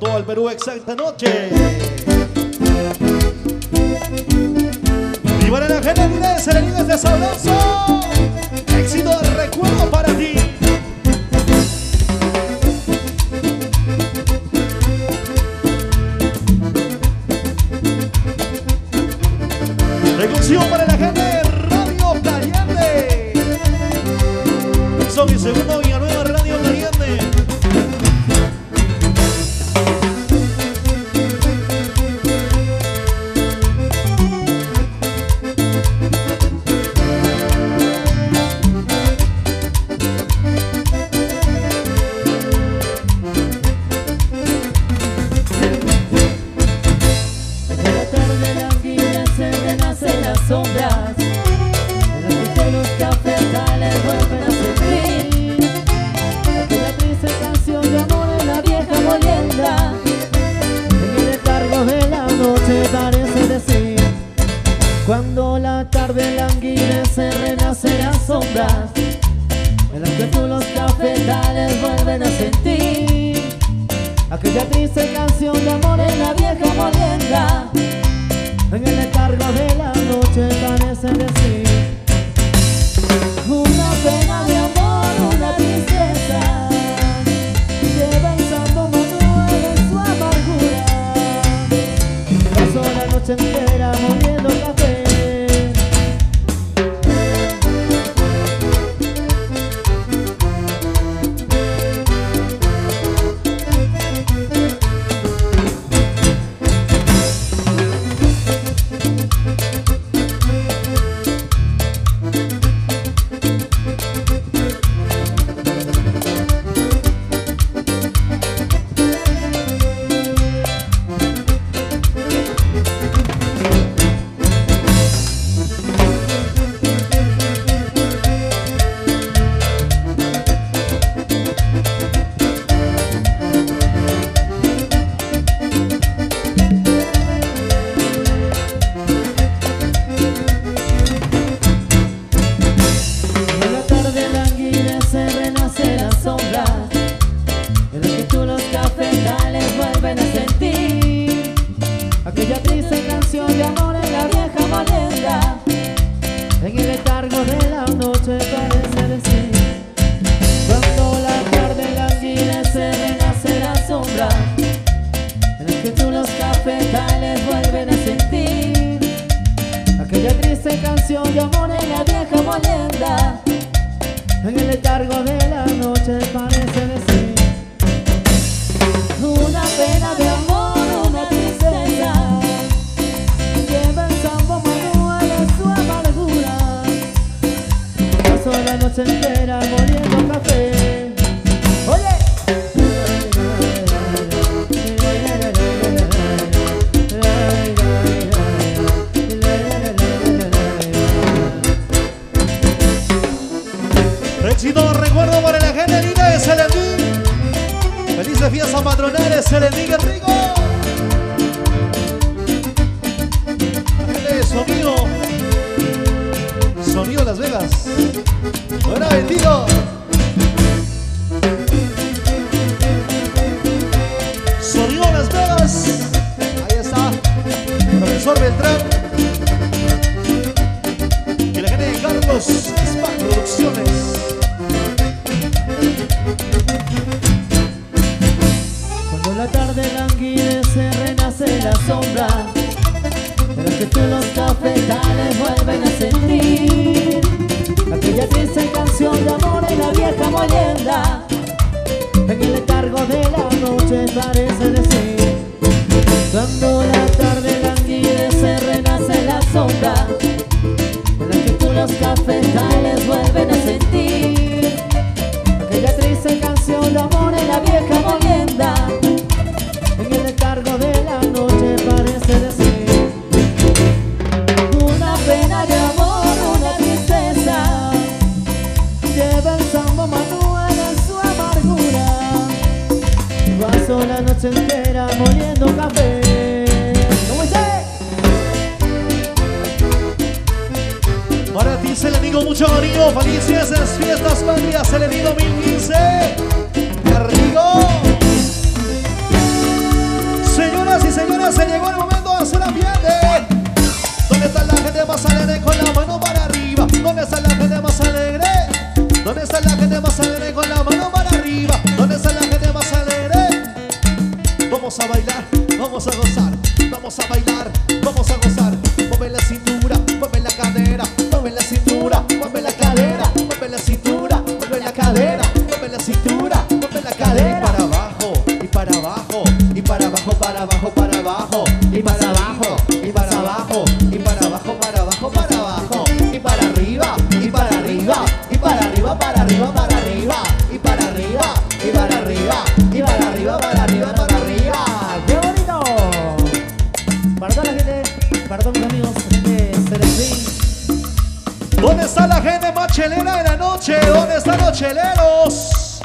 Todo el Perú exacta noche. Y para la gente de Serenidas de Sabroso. Éxito de recuerdo Cuando la tarde languidece, renacen las sombras. En las que tú los cafetales vuelven a sentir. Aquella triste canción de amor en la vieja molienda. En el letargo de la noche parece decir canción de amor en la vieja molienda En el letargo de la noche parece decir Cuando la tarde languidece, renace la sombra En la que tú los cafetales vuelven a sentir. Aquella triste canción de amor en la vieja molienda En el letargo de la Noche entera moliendo café Éxito recuerdo para la gente linda de Selendí. Felices fiestas patronales, Selendí, qué rico. Sonido Las Vegas. Buena bendito. Sonido Las Vegas. Ahí está. Profesor Beltrán. Y la gente de Carlos Spa Producciones. Cuando la tarde languidece, renace la sombra que tú los cafetales vuelven a sentir. Aquella triste canción de amor en la vieja molienda. En el letargo de la noche parece decir. Cuando la tarde languidece, renace la sombra La noche entera moliendo café ¿Cómo dice? Para ti se le digo mucho cariño, felices fiestas patrias, se le digo 2015. ¡Qué rico! Ahora se llegó el momento de hacer ambiente. Cadera, mueve la cintura, mueve la cadera. Para abajo, y para abajo, y para abajo, para abajo, para abajo, y para abajo, chelera de la noche? ¿Dónde están los cheleros?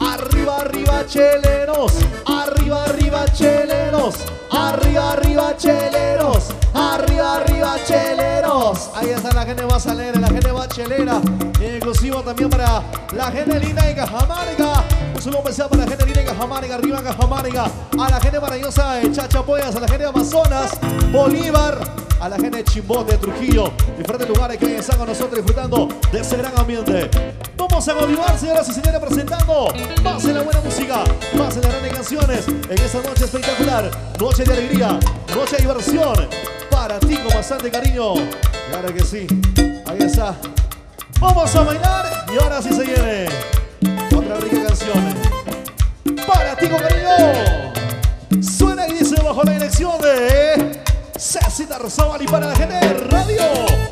Arriba, arriba, cheleros. Arriba, arriba, cheleros. Arriba, arriba, cheleros. Arriba, arriba, cheleros. Ahí está la gente más alegre, la gente más chelera. Inclusive también para la gente linda de Cajamarga. Un saludo especial para la gente linda de Cajamarga, arriba Cajamarga. A la gente maravillosa de Chachapoyas, a la gente de Amazonas, Bolívar a la gente de Chimbote, Trujillo, diferentes lugares que están con nosotros disfrutando de ese gran ambiente. Vamos a continuar, señoras y señores, presentando más de la buena música, más de las grandes canciones en esta noche espectacular, noche de alegría, noche de diversión, para ti con bastante cariño. Claro que sí, ahí está. Vamos a bailar y ahora sí se viene otra rica canción. Para ti con cariño. Suena y dice bajo la dirección de Ceci Tarzabal y para la gente de Radio